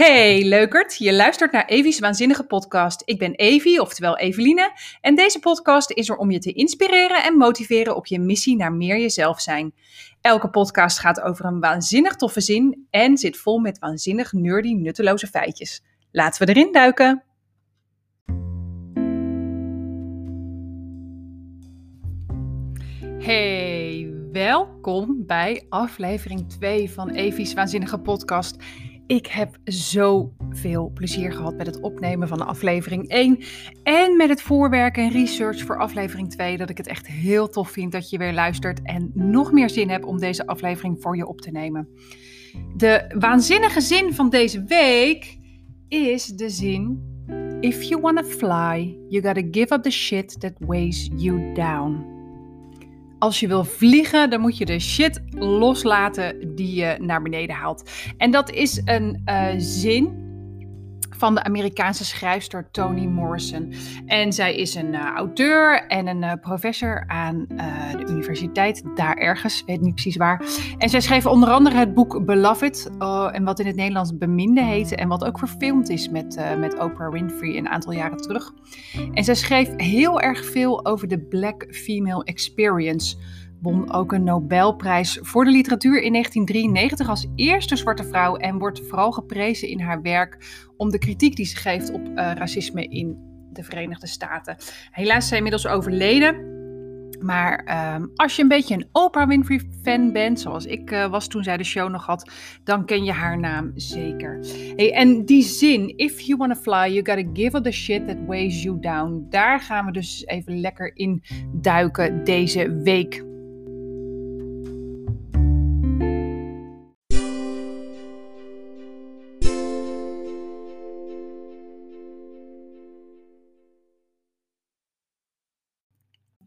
Hey leukert, je luistert naar Evie's Waanzinnige Podcast. Ik ben Evie, oftewel Eveline, en deze podcast is er om je te inspireren en motiveren op je missie naar meer jezelf zijn. Elke podcast gaat over een waanzinnig toffe zin en zit vol met waanzinnig nerdy nutteloze feitjes. Laten we erin duiken. Hey, welkom bij aflevering 2 van Evie's Waanzinnige Podcast. Ik heb zoveel plezier gehad met het opnemen van aflevering 1 en met het voorwerken en research voor aflevering 2 dat ik het echt heel tof vind dat je weer luistert en nog meer zin hebt om deze aflevering voor je op te nemen. De waanzinnige zin van deze week is de zin If you wanna fly, you gotta give up the shit that weighs you down. Als je wil vliegen, dan moet je de shit loslaten die je naar beneden haalt. En dat is een uh, zin van de Amerikaanse schrijfster Toni Morrison. En zij is een uh, auteur en een uh, professor aan uh, de universiteit, daar ergens, weet niet precies waar. En zij schreef onder andere het boek Beloved, en wat in het Nederlands Beminde heette, en wat ook verfilmd is met, met Oprah Winfrey een aantal jaren terug. En zij schreef heel erg veel over de Black Female Experience won ook een Nobelprijs voor de literatuur in 1993 als eerste zwarte vrouw en wordt vooral geprezen in haar werk om de kritiek die ze geeft op uh, racisme in de Verenigde Staten. Helaas is zij inmiddels overleden. Maar um, als je een beetje een Oprah Winfrey fan bent, zoals ik uh, was toen zij de show nog had, dan ken je haar naam zeker. Hey, en die zin, if you wanna fly, you gotta give up the shit that weighs you down. Daar gaan we dus even lekker in duiken deze week.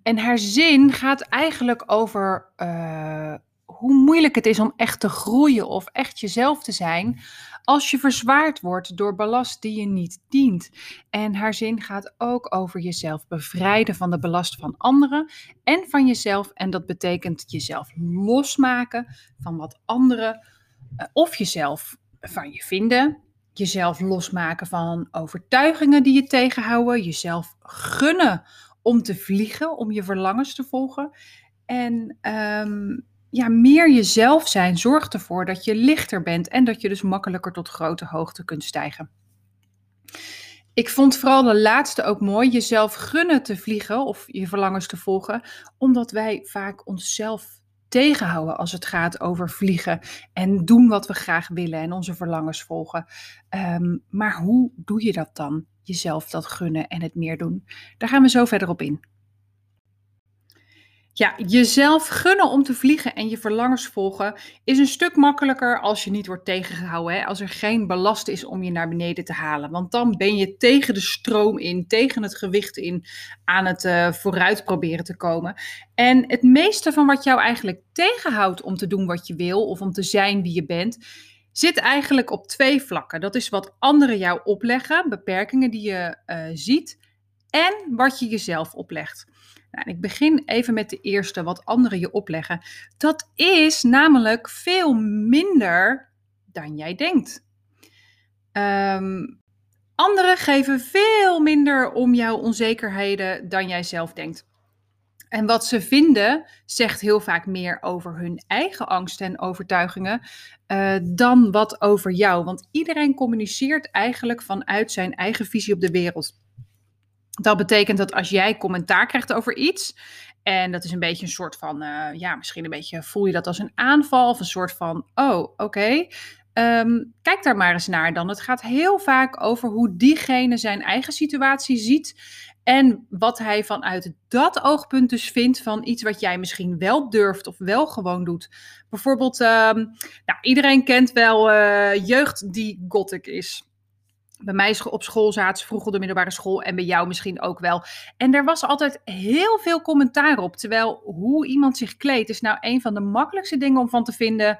En haar zin gaat eigenlijk over uh, hoe moeilijk het is om echt te groeien of echt jezelf te zijn als je verzwaard wordt door belast die je niet dient. En haar zin gaat ook over jezelf bevrijden van de belast van anderen en van jezelf. En dat betekent jezelf losmaken van wat anderen uh, of jezelf van je vinden. Jezelf losmaken van overtuigingen die je tegenhouden. Jezelf gunnen om te vliegen, om je verlangens te volgen. En um, ja, meer jezelf zijn zorgt ervoor dat je lichter bent en dat je dus makkelijker tot grote hoogte kunt stijgen. Ik vond vooral de laatste ook mooi, jezelf gunnen te vliegen of je verlangens te volgen, omdat wij vaak onszelf tegenhouden als het gaat over vliegen en doen wat we graag willen en onze verlangens volgen. Um, maar hoe doe je dat dan? Jezelf dat gunnen en het meer doen. Daar gaan we zo verder op in. Ja, jezelf gunnen om te vliegen en je verlangens volgen is een stuk makkelijker als je niet wordt tegengehouden. Hè? Als er geen belast is om je naar beneden te halen. Want dan ben je tegen de stroom in, tegen het gewicht in, aan het uh, vooruit proberen te komen. En het meeste van wat jou eigenlijk tegenhoudt om te doen wat je wil of om te zijn wie je bent, zit eigenlijk op twee vlakken. Dat is wat anderen jou opleggen, beperkingen die je uh, ziet, en wat je jezelf oplegt. Nou, ik begin even met de eerste, wat anderen je opleggen. Dat is namelijk veel minder dan jij denkt. Um, anderen geven veel minder om jouw onzekerheden dan jij zelf denkt. En wat ze vinden zegt heel vaak meer over hun eigen angsten en overtuigingen uh, dan wat over jou. Want iedereen communiceert eigenlijk vanuit zijn eigen visie op de wereld. Dat betekent dat als jij commentaar krijgt over iets, en dat is een beetje een soort van, uh, ja, misschien een beetje voel je dat als een aanval of een soort van, oh, oké. Um, kijk daar maar eens naar dan. Het gaat heel vaak over hoe diegene zijn eigen situatie ziet. En wat hij vanuit dat oogpunt dus vindt van iets wat jij misschien wel durft of wel gewoon doet. Bijvoorbeeld, um, nou, iedereen kent wel uh, jeugd die gothic is. Bij mij op school zaten vroeger de middelbare school en bij jou misschien ook wel. En er was altijd heel veel commentaar op. Terwijl hoe iemand zich kleedt is nou een van de makkelijkste dingen om van te vinden.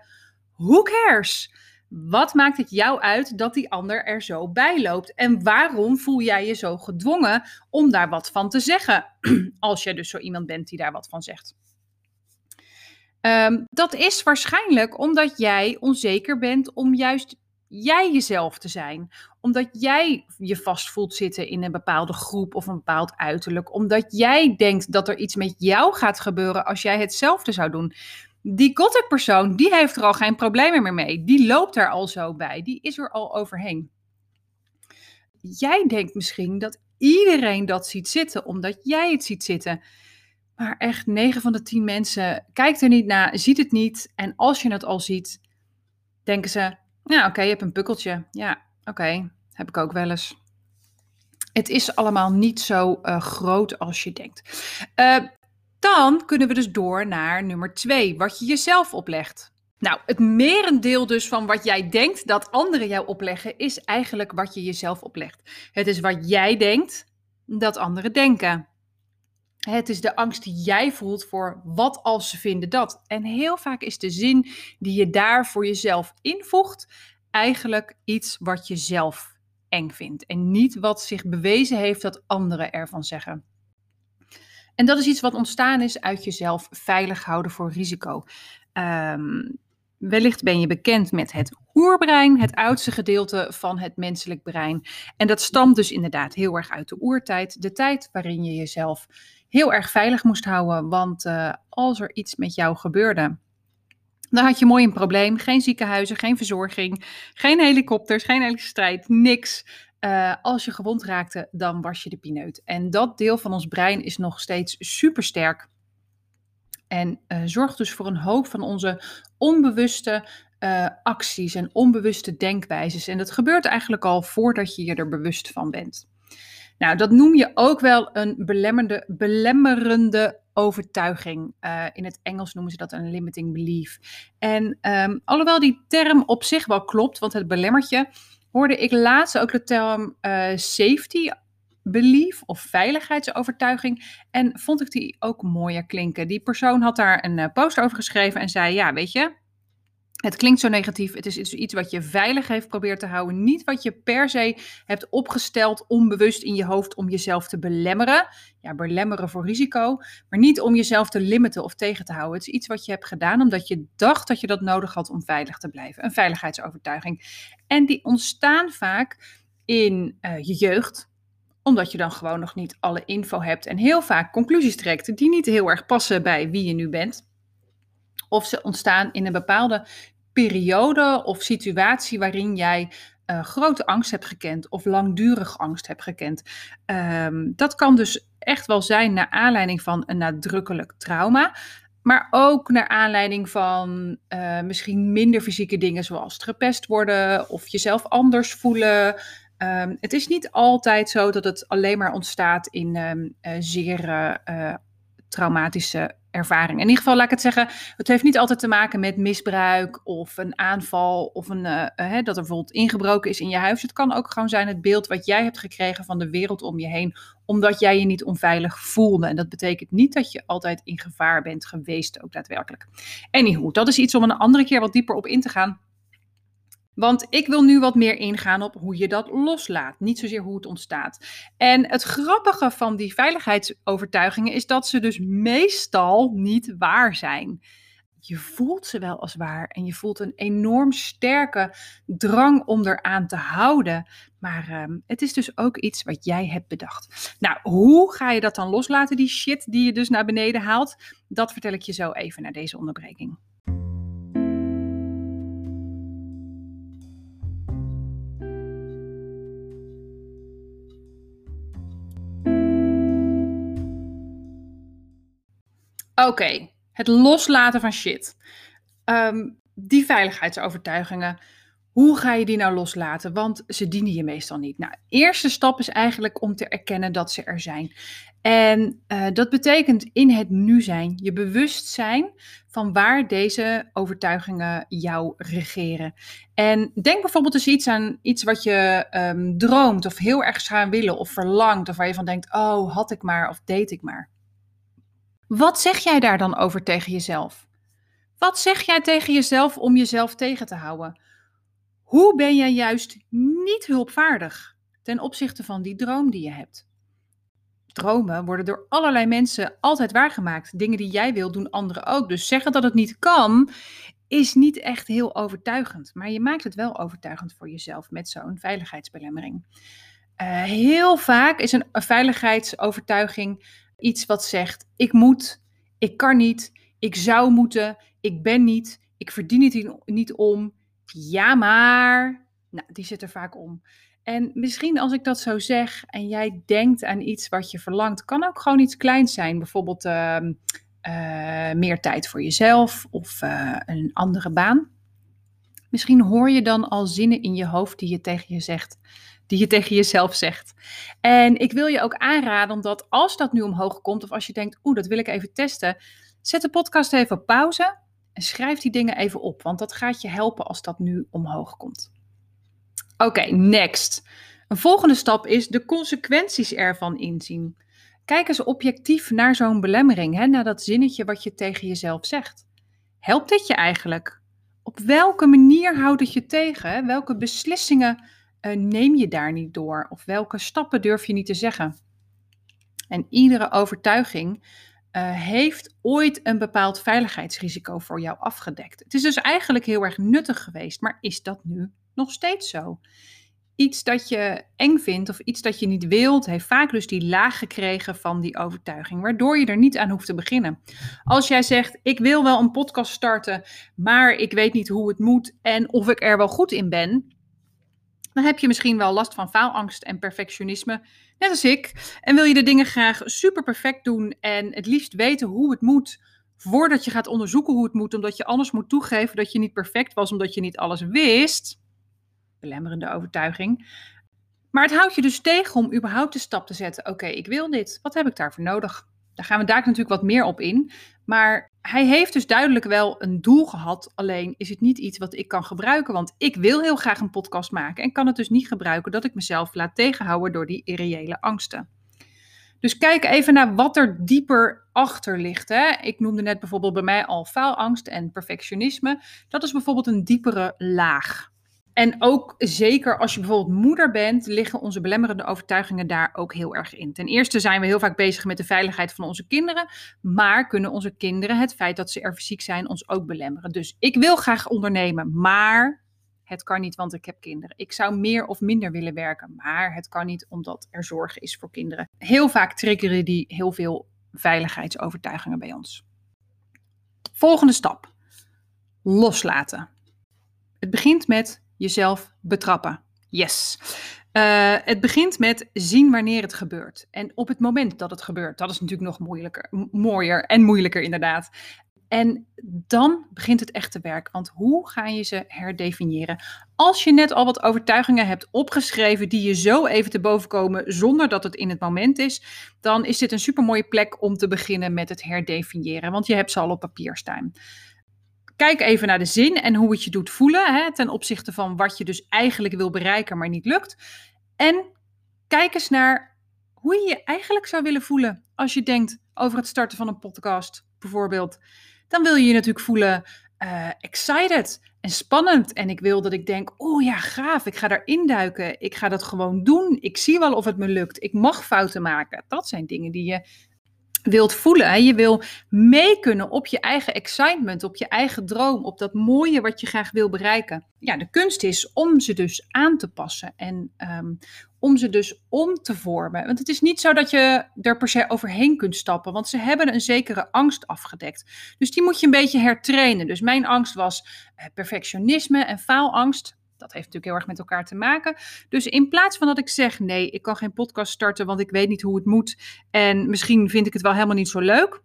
Who cares? Wat maakt het jou uit dat die ander er zo bij loopt? En waarom voel jij je zo gedwongen om daar wat van te zeggen? Als jij dus zo iemand bent die daar wat van zegt. Um, dat is waarschijnlijk omdat jij onzeker bent om juist jij jezelf te zijn. Omdat jij je vast voelt zitten in een bepaalde groep of een bepaald uiterlijk. Omdat jij denkt dat er iets met jou gaat gebeuren als jij hetzelfde zou doen. Die gothic persoon, die heeft er al geen problemen meer mee. Die loopt er al zo bij. Die is er al overheen. Jij denkt misschien dat iedereen dat ziet zitten, omdat jij het ziet zitten. Maar echt 9 van de 10 mensen kijkt er niet naar, ziet het niet. En als je het al ziet, denken ze: Ja, oké, je hebt een pukkeltje. Ja, oké, heb ik ook wel eens. Het is allemaal niet zo uh, groot als je denkt. Uh, dan kunnen we dus door naar nummer 2, wat je jezelf oplegt. Nou, het merendeel dus van wat jij denkt dat anderen jou opleggen, is eigenlijk wat je jezelf oplegt. Het is wat jij denkt dat anderen denken. Het is de angst die jij voelt voor wat als ze vinden dat. En heel vaak is de zin die je daar voor jezelf invoegt eigenlijk iets wat je zelf eng vindt. En niet wat zich bewezen heeft dat anderen ervan zeggen. En dat is iets wat ontstaan is uit jezelf veilig houden voor risico. Um, wellicht ben je bekend met het oerbrein, het oudste gedeelte van het menselijk brein. En dat stamt dus inderdaad heel erg uit de oertijd, de tijd waarin je jezelf heel erg veilig moest houden. Want uh, als er iets met jou gebeurde, dan had je mooi een probleem. Geen ziekenhuizen, geen verzorging, geen helikopters, geen elektriciteit, niks. Uh, als je gewond raakte, dan was je de pineut. En dat deel van ons brein is nog steeds super sterk. En uh, zorgt dus voor een hoop van onze onbewuste uh, acties en onbewuste denkwijzes. En dat gebeurt eigenlijk al voordat je je er bewust van bent. Nou, dat noem je ook wel een belemmerende, belemmerende overtuiging. In het Engels noemen ze dat een limiting belief. En um, alhoewel die term op zich wel klopt, want het belemmertje, hoorde ik laatst ook de term uh, safety belief of veiligheidsovertuiging. En vond ik die ook mooier klinken. Die persoon had daar een uh, post over geschreven en zei: Ja, weet je, het klinkt zo negatief. Het is iets wat je veilig heeft probeerd te houden. Niet wat je per se hebt opgesteld onbewust in je hoofd om jezelf te belemmeren. Ja, belemmeren voor risico. Maar niet om jezelf te limiten of tegen te houden. Het is iets wat je hebt gedaan omdat je dacht dat je dat nodig had om veilig te blijven. Een veiligheidsovertuiging. En die ontstaan vaak in uh, je jeugd. Omdat je dan gewoon nog niet alle info hebt. En heel vaak conclusies trekt die niet heel erg passen bij wie je nu bent. Of ze ontstaan in een bepaalde periode of situatie waarin jij uh, grote angst hebt gekend of langdurig angst hebt gekend. Um, dat kan dus echt wel zijn naar aanleiding van een nadrukkelijk trauma. Maar ook naar aanleiding van uh, misschien minder fysieke dingen zoals gepest worden of jezelf anders voelen. Um, het is niet altijd zo dat het alleen maar ontstaat in um, uh, zeer traumatische ervaring. In ieder geval, laat ik het zeggen, het heeft niet altijd te maken met misbruik of een aanval of een, uh, uh, dat er bijvoorbeeld ingebroken is in je huis. Het kan ook gewoon zijn het beeld wat jij hebt gekregen van de wereld om je heen, omdat jij je niet onveilig voelde. En dat betekent niet dat je altijd in gevaar bent geweest, ook daadwerkelijk. Anyhow, dat is iets om een andere keer wat dieper op in te gaan. Want ik wil nu wat meer ingaan op hoe je dat loslaat, niet zozeer hoe het ontstaat. En het grappige van die veiligheidsovertuigingen is dat ze dus meestal niet waar zijn. Je voelt ze wel als waar en je voelt een enorm sterke drang om eraan te houden. Maar um, het is dus ook iets wat jij hebt bedacht. Nou, hoe ga je dat dan loslaten, die shit die je dus naar beneden haalt? Dat vertel ik je zo even na deze onderbreking. Oké, het loslaten van shit. Um, die veiligheidsovertuigingen. Hoe ga je die nou loslaten? Want ze dienen je meestal niet. Nou, eerste stap is eigenlijk om te erkennen dat ze er zijn. En uh, dat betekent in het nu zijn, je bewust zijn van waar deze overtuigingen jou regeren. En denk bijvoorbeeld eens iets aan iets wat je um, droomt of heel erg gaan willen of verlangt. Of waar je van denkt, oh had ik maar of deed ik maar. Wat zeg jij daar dan over tegen jezelf? Wat zeg jij tegen jezelf om jezelf tegen te houden? Hoe ben jij juist niet hulpvaardig ten opzichte van die droom die je hebt? dromen worden door allerlei mensen altijd waargemaakt. Dingen die jij wil, doen anderen ook. Dus zeggen dat het niet kan, is niet echt heel overtuigend. Maar je maakt het wel overtuigend voor jezelf met zo'n veiligheidsbelemmering. Uh, heel vaak is een veiligheidsovertuiging iets wat zegt: ik moet, ik kan niet, ik zou moeten, ik ben niet, ik verdien het niet om. Ja, maar. Nou, die zit er vaak om. En misschien als ik dat zo zeg en jij denkt aan iets wat je verlangt, kan ook gewoon iets kleins zijn. Bijvoorbeeld uh, uh, meer tijd voor jezelf of uh, een andere baan. Misschien hoor je dan al zinnen in je hoofd die je tegen je zegt, die je tegen jezelf zegt. En ik wil je ook aanraden dat als dat nu omhoog komt of als je denkt, oeh, dat wil ik even testen, zet de podcast even op pauze en schrijf die dingen even op, want dat gaat je helpen als dat nu omhoog komt. Oké, next. Een volgende stap is de consequenties ervan inzien. Kijk eens objectief naar zo'n belemmering, hè, naar dat zinnetje wat je tegen jezelf zegt. Helpt dit je eigenlijk? Op welke manier houdt het je tegen? Welke beslissingen neem je daar niet door? Of welke stappen durf je niet te zeggen? En iedere overtuiging uh, heeft ooit een bepaald veiligheidsrisico voor jou afgedekt. Het is dus eigenlijk heel erg nuttig geweest, maar is dat nu nog steeds zo? Iets dat je eng vindt of iets dat je niet wilt, heeft vaak dus die laag gekregen van die overtuiging, waardoor je er niet aan hoeft te beginnen. Als jij zegt: Ik wil wel een podcast starten, maar ik weet niet hoe het moet en of ik er wel goed in ben, dan heb je misschien wel last van faalangst en perfectionisme, net als ik. En wil je de dingen graag super perfect doen en het liefst weten hoe het moet, voordat je gaat onderzoeken hoe het moet, omdat je anders moet toegeven dat je niet perfect was, omdat je niet alles wist. Belemmerende overtuiging. Maar het houdt je dus tegen om überhaupt de stap te zetten. Oké, ik wil dit. Wat heb ik daarvoor nodig? Daar gaan we daar natuurlijk wat meer op in. Maar hij heeft dus duidelijk wel een doel gehad. Alleen is het niet iets wat ik kan gebruiken. Want ik wil heel graag een podcast maken. En kan het dus niet gebruiken dat ik mezelf laat tegenhouden door die irreële angsten. Dus kijk even naar wat er dieper achter ligt. Hè. Ik noemde net bijvoorbeeld bij mij al faalangst en perfectionisme. Dat is bijvoorbeeld een diepere laag. En ook zeker als je bijvoorbeeld moeder bent, liggen onze belemmerende overtuigingen daar ook heel erg in. Ten eerste zijn we heel vaak bezig met de veiligheid van onze kinderen, maar kunnen onze kinderen het feit dat ze er fysiek zijn ons ook belemmeren. Dus ik wil graag ondernemen, maar het kan niet, want ik heb kinderen. Ik zou meer of minder willen werken, maar het kan niet omdat er zorg is voor kinderen. Heel vaak triggeren die heel veel veiligheidsovertuigingen bij ons. Volgende stap: loslaten. Het begint met jezelf betrappen. Yes. Uh, het begint met zien wanneer het gebeurt. En op het moment dat het gebeurt. Dat is natuurlijk nog moeilijker, mooier en moeilijker inderdaad. En dan begint het echte werk. Want hoe ga je ze herdefiniëren? Als je net al wat overtuigingen hebt opgeschreven die je zo even te boven komen zonder dat het in het moment is, dan is dit een super mooie plek om te beginnen met het herdefiniëren. Want je hebt ze al op papier staan. Kijk even naar de zin en hoe het je doet voelen hè, ten opzichte van wat je dus eigenlijk wil bereiken, maar niet lukt. En kijk eens naar hoe je je eigenlijk zou willen voelen als je denkt over het starten van een podcast, bijvoorbeeld. Dan wil je je natuurlijk voelen uh, excited en spannend. En ik wil dat ik denk, oh ja, gaaf, ik ga daarin duiken. Ik ga dat gewoon doen. Ik zie wel of het me lukt. Ik mag fouten maken. Dat zijn dingen die je wilt voelen. Je wil mee kunnen op je eigen excitement, op je eigen droom, op dat mooie wat je graag wil bereiken. Ja, de kunst is om ze dus aan te passen en um, om ze dus om te vormen. Want het is niet zo dat je er per se overheen kunt stappen, want ze hebben een zekere angst afgedekt. Dus die moet je een beetje hertrainen. Dus mijn angst was eh, perfectionisme en faalangst dat heeft natuurlijk heel erg met elkaar te maken. Dus in plaats van dat ik zeg: nee, ik kan geen podcast starten, want ik weet niet hoe het moet. En misschien vind ik het wel helemaal niet zo leuk.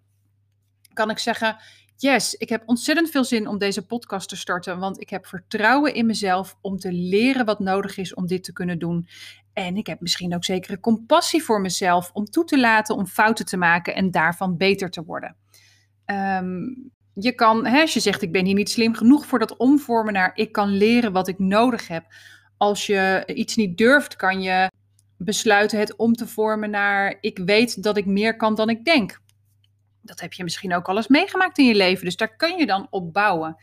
Kan ik zeggen: yes, ik heb ontzettend veel zin om deze podcast te starten. Want ik heb vertrouwen in mezelf om te leren wat nodig is om dit te kunnen doen. En ik heb misschien ook zekere compassie voor mezelf om toe te laten om fouten te maken en daarvan beter te worden. Um, je kan, hè, als je zegt ik ben hier niet slim genoeg voor dat omvormen naar ik kan leren wat ik nodig heb. Als je iets niet durft, kan je besluiten het om te vormen naar ik weet dat ik meer kan dan ik denk. Dat heb je misschien ook al eens meegemaakt in je leven, dus daar kun je dan op bouwen.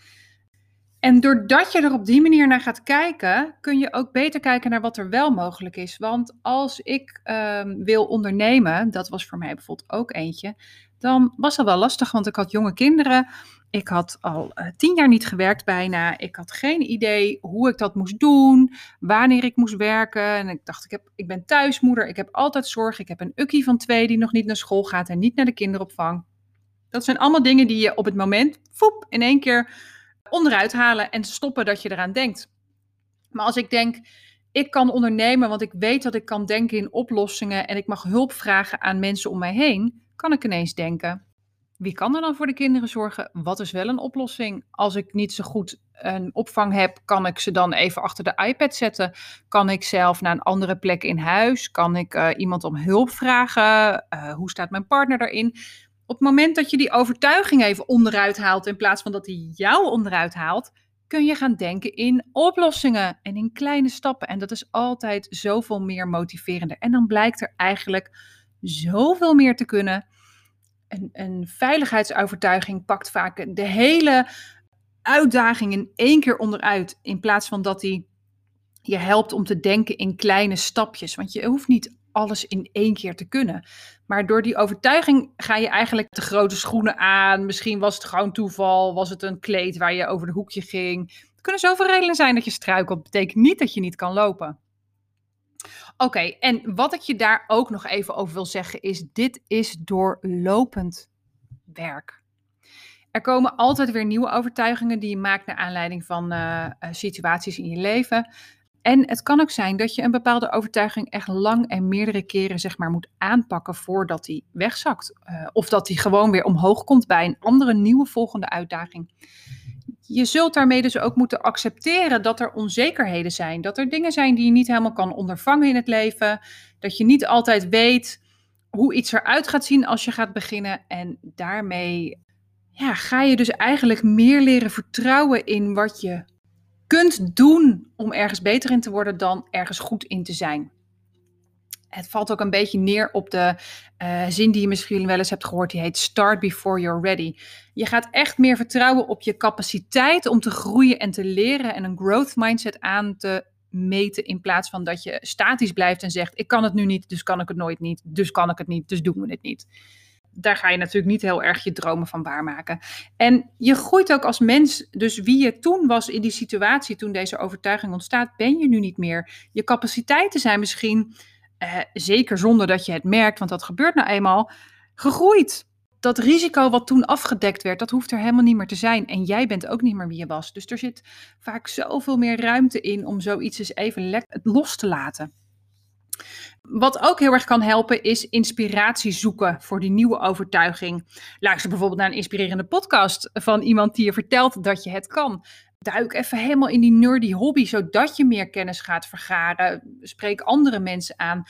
En doordat je er op die manier naar gaat kijken, kun je ook beter kijken naar wat er wel mogelijk is. Want als ik ehm, wil ondernemen, dat was voor mij bijvoorbeeld ook eentje, dan was dat wel lastig, want ik had jonge kinderen. Ik had al uh, tien jaar niet gewerkt bijna. Ik had geen idee hoe ik dat moest doen, wanneer ik moest werken. En ik dacht, ik, heb, ik ben thuismoeder, ik heb altijd zorg. Ik heb een ukkie van twee die nog niet naar school gaat en niet naar de kinderopvang. Dat zijn allemaal dingen die je op het moment, voep, in één keer onderuit halen en stoppen dat je eraan denkt. Maar als ik denk, ik kan ondernemen, want ik weet dat ik kan denken in oplossingen en ik mag hulp vragen aan mensen om mij heen, kan ik ineens denken, wie kan er dan voor de kinderen zorgen? Wat is wel een oplossing? Als ik niet zo goed een opvang heb, kan ik ze dan even achter de iPad zetten? Kan ik zelf naar een andere plek in huis? Kan ik uh, iemand om hulp vragen? Uh, hoe staat mijn partner daarin? Op het moment dat je die overtuiging even onderuit haalt, in plaats van dat hij jou onderuit haalt, kun je gaan denken in oplossingen en in kleine stappen. En dat is altijd zoveel meer motiverender. En dan blijkt er eigenlijk zoveel meer te kunnen. Een, een veiligheidsovertuiging pakt vaak de hele uitdaging in één keer onderuit. In plaats van dat hij je helpt om te denken in kleine stapjes. Want je hoeft niet alles in één keer te kunnen. Maar door die overtuiging ga je eigenlijk de grote schoenen aan. Misschien was het gewoon toeval. Was het een kleed waar je over de hoekje ging. Er kunnen zoveel redenen zijn dat je struikelt. Betekent niet dat je niet kan lopen. Oké, en wat ik je daar ook nog even over wil zeggen is: dit is doorlopend werk. Er komen altijd weer nieuwe overtuigingen die je maakt naar aanleiding van uh, situaties in je leven. En het kan ook zijn dat je een bepaalde overtuiging echt lang en meerdere keren zeg maar, moet aanpakken voordat die wegzakt. Uh, of dat die gewoon weer omhoog komt bij een andere nieuwe volgende uitdaging. Je zult daarmee dus ook moeten accepteren dat er onzekerheden zijn. Dat er dingen zijn die je niet helemaal kan ondervangen in het leven. Dat je niet altijd weet hoe iets eruit gaat zien als je gaat beginnen. En daarmee ja, ga je dus eigenlijk meer leren vertrouwen in wat je kunt doen om ergens beter in te worden dan ergens goed in te zijn. Het valt ook een beetje neer op de uh, zin die je misschien wel eens hebt gehoord. Die heet Start before you're ready. Je gaat echt meer vertrouwen op je capaciteit om te groeien en te leren en een growth mindset aan te meten. In plaats van dat je statisch blijft en zegt: Ik kan het nu niet, dus kan ik het nooit niet. Dus kan ik het niet, dus doen we het niet daar ga je natuurlijk niet heel erg je dromen van waarmaken. En je groeit ook als mens. Dus wie je toen was in die situatie, toen deze overtuiging ontstaat, ben je nu niet meer. Je capaciteiten zijn misschien, eh, zeker zonder dat je het merkt, want dat gebeurt nou eenmaal, gegroeid. Dat risico wat toen afgedekt werd, dat hoeft er helemaal niet meer te zijn. En jij bent ook niet meer wie je was. Dus er zit vaak zoveel meer ruimte in om zoiets eens even los te laten. Wat ook heel erg kan helpen is inspiratie zoeken voor die nieuwe overtuiging. Luister bijvoorbeeld naar een inspirerende podcast van iemand die je vertelt dat je het kan. Duik even helemaal in die nerdy hobby, zodat je meer kennis gaat vergaren. Spreek andere mensen aan.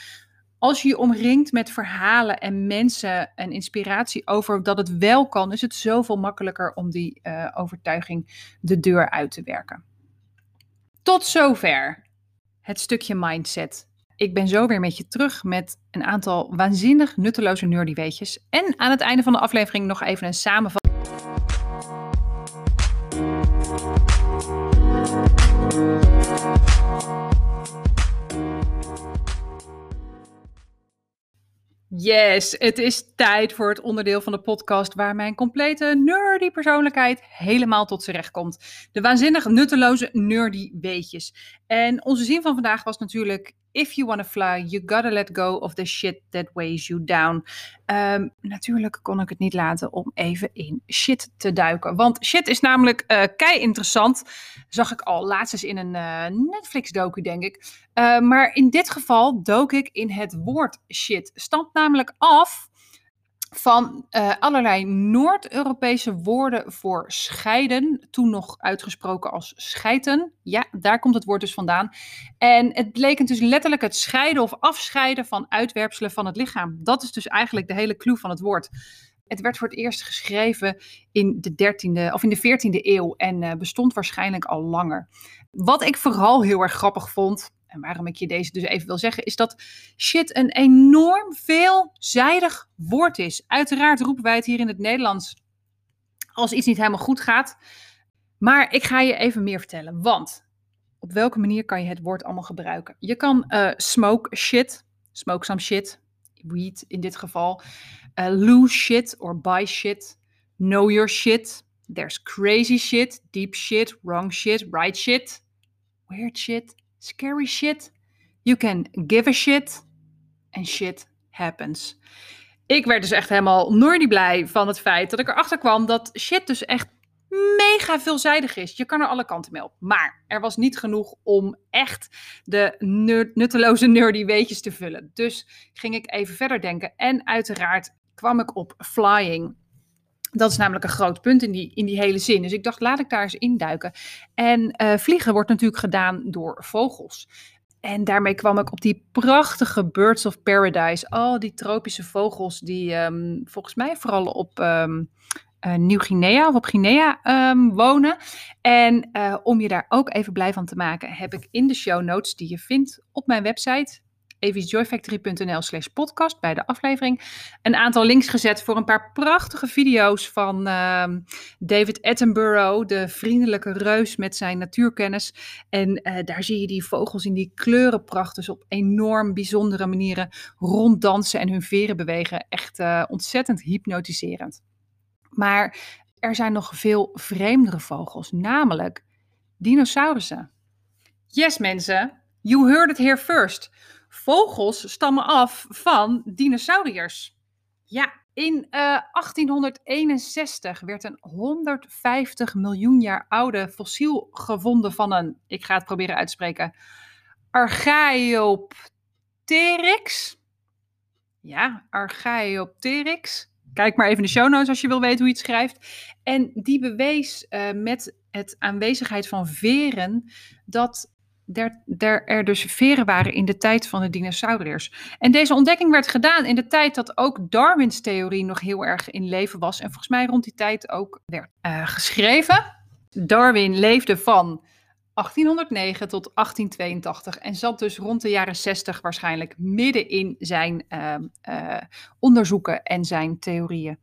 Als je je omringt met verhalen en mensen en inspiratie over dat het wel kan, is het zoveel makkelijker om die uh, overtuiging de deur uit te werken. Tot zover het stukje mindset. Ik ben zo weer met je terug met een aantal waanzinnig nutteloze nerdy weetjes. En aan het einde van de aflevering nog even een samenvatting. Yes, het is tijd voor het onderdeel van de podcast waar mijn complete nerdy persoonlijkheid helemaal tot z'n recht komt. De waanzinnig nutteloze nerdy weetjes. En onze zin van vandaag was natuurlijk if you want to fly, you gotta let go of the shit that weighs you down. Um, natuurlijk kon ik het niet laten om even in shit te duiken. Want shit is namelijk uh, kei interessant. Zag ik al laatst eens in een uh, Netflix-docu, denk ik. Uh, maar in dit geval dook ik in het woord shit. Stamt namelijk af van uh, allerlei Noord-Europese woorden voor scheiden, toen nog uitgesproken als scheiden. Ja, daar komt het woord dus vandaan. En het betekent dus letterlijk het scheiden of afscheiden van uitwerpselen van het lichaam. Dat is dus eigenlijk de hele clue van het woord. Het werd voor het eerst geschreven in de 13e of in de 14e eeuw en uh, bestond waarschijnlijk al langer. Wat ik vooral heel erg grappig vond, en waarom ik je deze dus even wil zeggen, is dat shit een enorm veelzijdig woord is. Uiteraard roepen wij het hier in het Nederlands als iets niet helemaal goed gaat. Maar ik ga je even meer vertellen, want op welke manier kan je het woord allemaal gebruiken? Je kan uh, smoke shit, smoke some shit, weed in dit geval, uh, lose shit or buy shit, know your shit, there's crazy shit, deep shit, wrong shit, right shit, weird shit, scary shit. You can give a shit and shit happens. Ik werd dus echt helemaal nooit blij van het feit dat ik erachter kwam dat shit dus echt mega veelzijdig is. Je kan er alle kanten mee op. Maar er was niet genoeg om echt de nutteloze nerdy weetjes te vullen. Dus ging ik even verder denken. En uiteraard kwam ik op flying. Dat is namelijk een groot punt in die, in die hele zin. Dus ik dacht, laat ik daar eens induiken. En uh, vliegen wordt natuurlijk gedaan door vogels. En daarmee kwam ik op die prachtige Birds of Paradise. Al die tropische vogels die um, volgens mij vooral op um, uh, Nieuw-Guinea of op Guinea um, wonen. En uh, om je daar ook even blij van te maken, heb ik in de show notes die je vindt op mijn website evisjoyfactory.nl slash podcast bij de aflevering een aantal links gezet voor een paar prachtige video's van uh, David Attenborough, de vriendelijke reus met zijn natuurkennis. En uh, daar zie je die vogels in die kleurenpracht dus op enorm bijzondere manieren ronddansen en hun veren bewegen. Echt uh, ontzettend hypnotiserend. Maar er zijn nog veel vreemdere vogels, namelijk dinosaurussen. Yes mensen, you heard it here first. Vogels stammen af van dinosauriërs. Ja, in uh, eh, 1861 werd een 150 miljoen jaar oude fossiel gevonden van een, ik ga het proberen uit te spreken, Archaeopteryx. Ja, Archaeopteryx. Kijk maar even in de show notes als je wil weten hoe je het schrijft. En die bewees uh, met het aanwezigheid van veren dat er, er, er dus veren waren in de tijd van de dinosauriërs. En deze ontdekking werd gedaan in de tijd dat ook Darwins theorie nog heel erg in leven was. En volgens mij rond die tijd ook werd uh, geschreven. Darwin leefde van 1809 tot 1882 en zat dus rond de jaren 60 waarschijnlijk midden in zijn uh, uh, onderzoeken en zijn theorieën.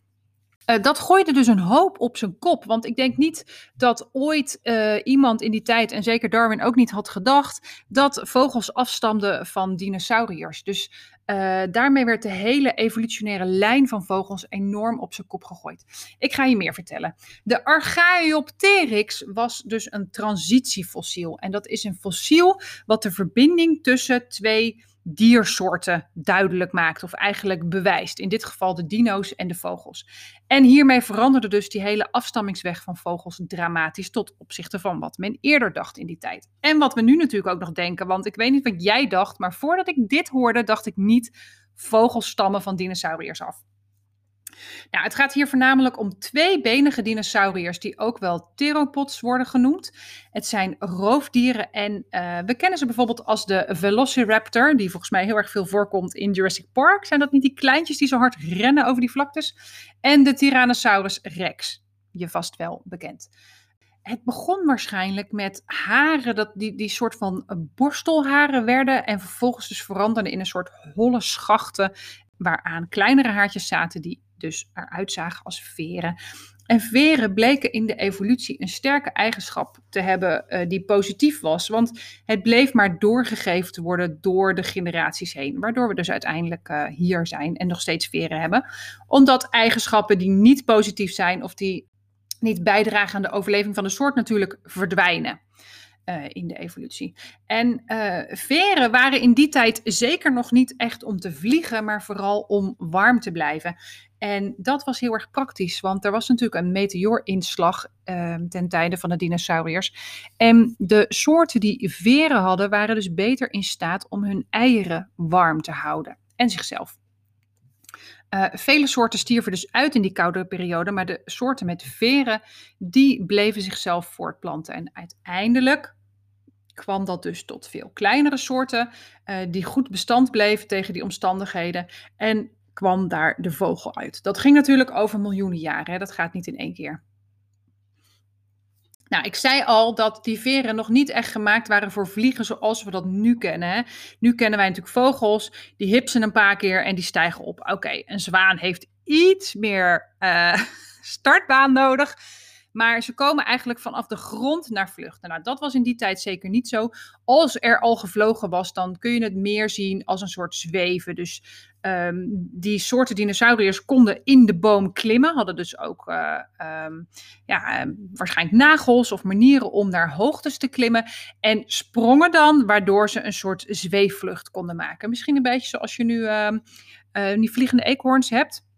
Uh, dat gooide dus een hoop op zijn kop. Want ik denk niet dat ooit uh, iemand in die tijd, en zeker Darwin ook niet, had gedacht dat vogels afstamden van dinosauriërs. Dus uh, daarmee werd de hele evolutionaire lijn van vogels enorm op zijn kop gegooid. Ik ga je meer vertellen. De Archaeopteryx was dus een transitiefossiel. En dat is een fossiel wat de verbinding tussen twee diersoorten duidelijk maakt of eigenlijk bewijst. In dit geval de dino's en de vogels. En hiermee veranderde dus die hele afstammingsweg van vogels dramatisch tot opzichte van wat men eerder dacht in die tijd. En wat we nu natuurlijk ook nog denken, want ik weet niet wat jij dacht, maar voordat ik dit hoorde, dacht ik niet vogels stammen van dinosauriërs af. Nou, het gaat hier voornamelijk om tweebenige dinosauriërs die ook wel theropods worden genoemd. Het zijn roofdieren en uh, we kennen ze bijvoorbeeld als de Velociraptor, die volgens mij heel erg veel voorkomt in Jurassic Park. Zijn dat niet die kleintjes die zo hard rennen over die vlaktes? En de Tyrannosaurus rex, je vast wel bekend. Het begon waarschijnlijk met haren, dat die, die soort van borstelharen werden en vervolgens dus veranderden in een soort holle schachten waaraan kleinere haartjes zaten die dus eruit zagen als veren. En veren bleken in de evolutie een sterke eigenschap te hebben uh, die positief was, want het bleef maar doorgegeven te worden door de generaties heen, waardoor we dus uiteindelijk uh, hier zijn en nog steeds veren hebben. Omdat eigenschappen die niet positief zijn of die niet bijdragen aan de overleving van de soort natuurlijk verdwijnen. Uh, in de evolutie. En uh, veren waren in die tijd zeker nog niet echt om te vliegen, maar vooral om warm te blijven. En dat was heel erg praktisch, want er was natuurlijk een meteoorinslag uh, ten tijde van de dinosauriërs. En de soorten die veren hadden, waren dus beter in staat om hun eieren warm te houden en zichzelf. Uh, vele soorten stierven dus uit in die koude periode, maar de soorten met veren, die bleven zichzelf voortplanten. En uiteindelijk kwam dat dus tot veel kleinere soorten, uh, die goed bestand bleven tegen die omstandigheden. En kwam daar de vogel uit. Dat ging natuurlijk over miljoenen jaren, hè? dat gaat niet in één keer. Nou, ik zei al dat die veren nog niet echt gemaakt waren voor vliegen zoals we dat nu kennen. Nu kennen wij natuurlijk vogels, die hipsen een paar keer en die stijgen op. Oké, een zwaan heeft iets meer uh, startbaan nodig. Maar ze komen eigenlijk vanaf de grond naar vluchten. Nou, dat was in die tijd zeker niet zo. Als er al gevlogen was, dan kun je het meer zien als een soort zweven. Dus ehm, die soorten dinosauriërs konden in de boom klimmen. Hadden dus ook uh, um, ja, ehm, waarschijnlijk nagels of manieren om naar hoogtes te klimmen. En sprongen dan, waardoor ze een soort zweefvlucht konden maken. Misschien een beetje zoals je nu uh, die vliegende eekhoorns hebt.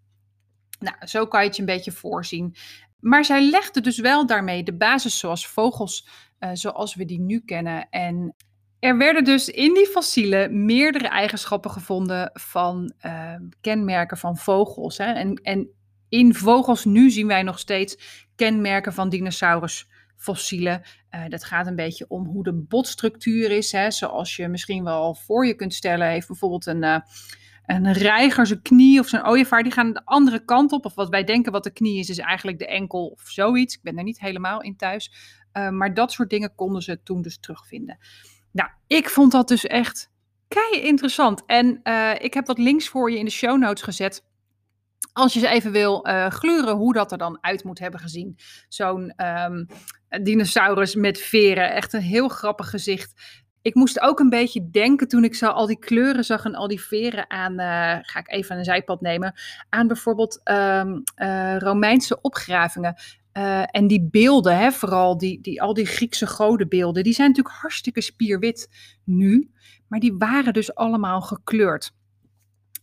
Nou, zo kan je het je een beetje voorzien. Maar zij legde dus wel daarmee de basis zoals vogels, uh, zoals we die nu kennen. En er werden dus in die fossielen meerdere eigenschappen gevonden van uh, kenmerken van vogels. Hè? En, en in vogels nu zien wij nog steeds kenmerken van dinosaurusfossielen. Uh, dat gaat een beetje om hoe de botstructuur is. Hè? Zoals je misschien wel voor je kunt stellen, heeft bijvoorbeeld een, een reiger zijn knie of zijn ooievaar, die gaan de andere kant op. Of wat wij denken wat de knie is, is eigenlijk de enkel of zoiets. Ik ben er niet helemaal in thuis. Uh, maar dat soort dingen konden ze toen dus terugvinden. Nou, ik vond dat dus echt kei interessant. En uh, ik heb wat links voor je in de show notes gezet. Als je ze even wil uh, gluren hoe dat er dan uit moet hebben gezien. Zo'n um, dinosaurus met veren. Echt een heel grappig gezicht. Ik moest ook een beetje denken toen ik zo al die kleuren zag en al die veren aan, uh, ga ik even een zijpad nemen, aan bijvoorbeeld um, uh, Romeinse opgravingen. Uh, en die beelden, hè, vooral die, die, al die Griekse godenbeelden, die zijn natuurlijk hartstikke spierwit nu, maar die waren dus allemaal gekleurd.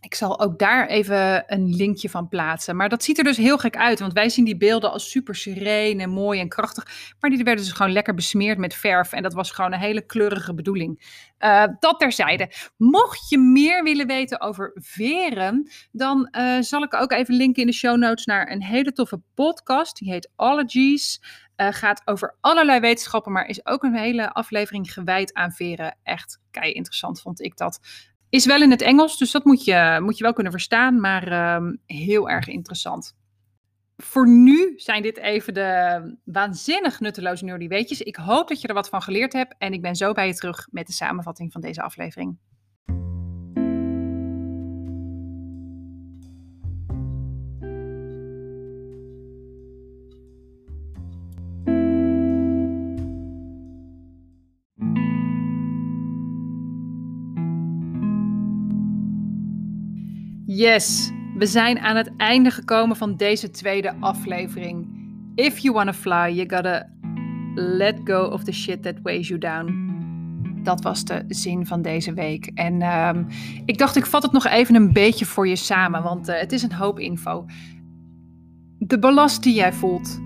Ik zal ook daar even een linkje van plaatsen. Maar dat ziet er dus heel gek uit, want wij zien die beelden als super sereen en mooi en krachtig. Maar die werden dus gewoon lekker besmeerd met verf en dat was gewoon een hele kleurige bedoeling. Uh, dat terzijde. Mocht je meer willen weten over veren, dan uh, zal ik ook even linken in de show notes naar een hele toffe podcast. Die heet Ologies. Uh, gaat over allerlei wetenschappen, maar is ook een hele aflevering gewijd aan veren. Echt kei interessant vond ik dat. Is wel in het Engels, dus dat moet je, moet je wel kunnen verstaan, maar um, heel erg interessant. Voor nu zijn dit even de waanzinnig nutteloze nerdy weetjes. Ik hoop dat je er wat van geleerd hebt en ik ben zo bij je terug met de samenvatting van deze aflevering. Yes, we zijn aan het einde gekomen van deze tweede aflevering. If you wanna fly, you gotta let go of the shit that weighs you down. Dat was de zin van deze week. En um, ik dacht, ik vat het nog even een beetje voor je samen, want uh, het is een hoop info. De ballast die jij voelt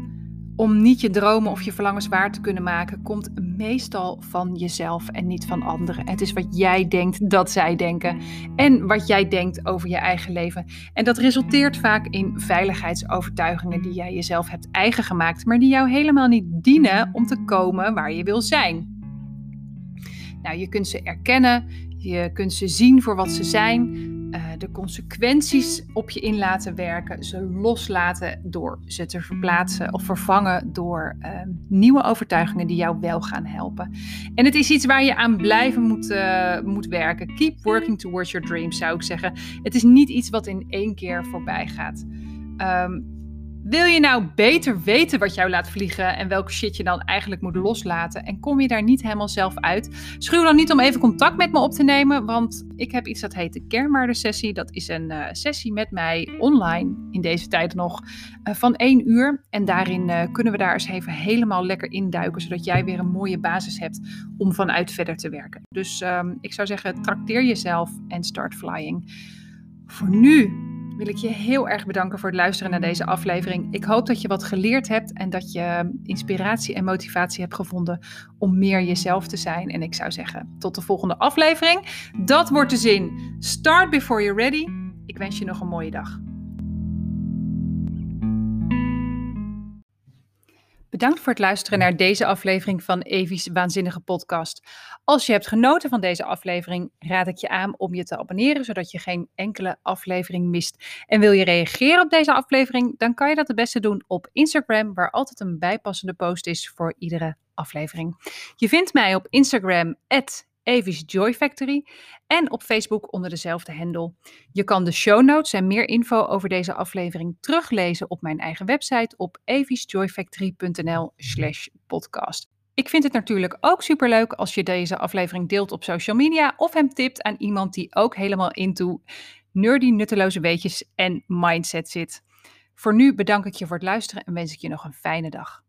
om niet je dromen of je verlangens waar te kunnen maken, komt meestal van jezelf en niet van anderen. Het is wat jij denkt dat zij denken en wat jij denkt over je eigen leven. En dat resulteert vaak in veiligheidsovertuigingen die jij jezelf hebt eigen gemaakt, maar die jou helemaal niet dienen om te komen waar je wil zijn. Nou, je kunt ze erkennen, je kunt ze zien voor wat ze zijn, uh, de consequenties op je in laten werken, ze loslaten door ze te verplaatsen of vervangen door uh, nieuwe overtuigingen die jou wel gaan helpen. En het is iets waar je aan blijven moet, uh, moet werken. Keep working towards your dreams, zou ik zeggen. Het is niet iets wat in één keer voorbij gaat. Um, wil je nou beter weten wat jou laat vliegen en welke shit je dan eigenlijk moet loslaten en kom je daar niet helemaal zelf uit? Schuw dan niet om even contact met me op te nemen, want ik heb iets dat heet de kernwaardesessie. Dat is een uh, sessie met mij online in deze tijd nog uh, van één uur. En daarin uh, kunnen we daar eens even helemaal lekker induiken, zodat jij weer een mooie basis hebt om vanuit verder te werken. Dus um, ik zou zeggen, trakteer jezelf en start flying. Voor nu wil ik je heel erg bedanken voor het luisteren naar deze aflevering. Ik hoop dat je wat geleerd hebt en dat je inspiratie en motivatie hebt gevonden om meer jezelf te zijn. En ik zou zeggen, tot de volgende aflevering. Dat wordt de zin. Start before you're ready. Ik wens je nog een mooie dag. Bedankt voor het luisteren naar deze aflevering van Evie's Waanzinnige Podcast. Als je hebt genoten van deze aflevering, raad ik je aan om je te abonneren, zodat je geen enkele aflevering mist. En wil je reageren op deze aflevering, dan kan je dat het beste doen op Instagram, waar altijd een bijpassende post is voor iedere aflevering. Je vindt mij op Instagram, Evis Joy Factory en op Facebook onder dezelfde hendel. Je kan de show notes en meer info over deze aflevering teruglezen op mijn eigen website op evisjoyfactory.nl slash podcast. Ik vind het natuurlijk ook superleuk als je deze aflevering deelt op social media of hem tipt aan iemand die ook helemaal into nerdy nutteloze weetjes en mindset zit. Voor nu bedank ik je voor het luisteren en wens ik je nog een fijne dag.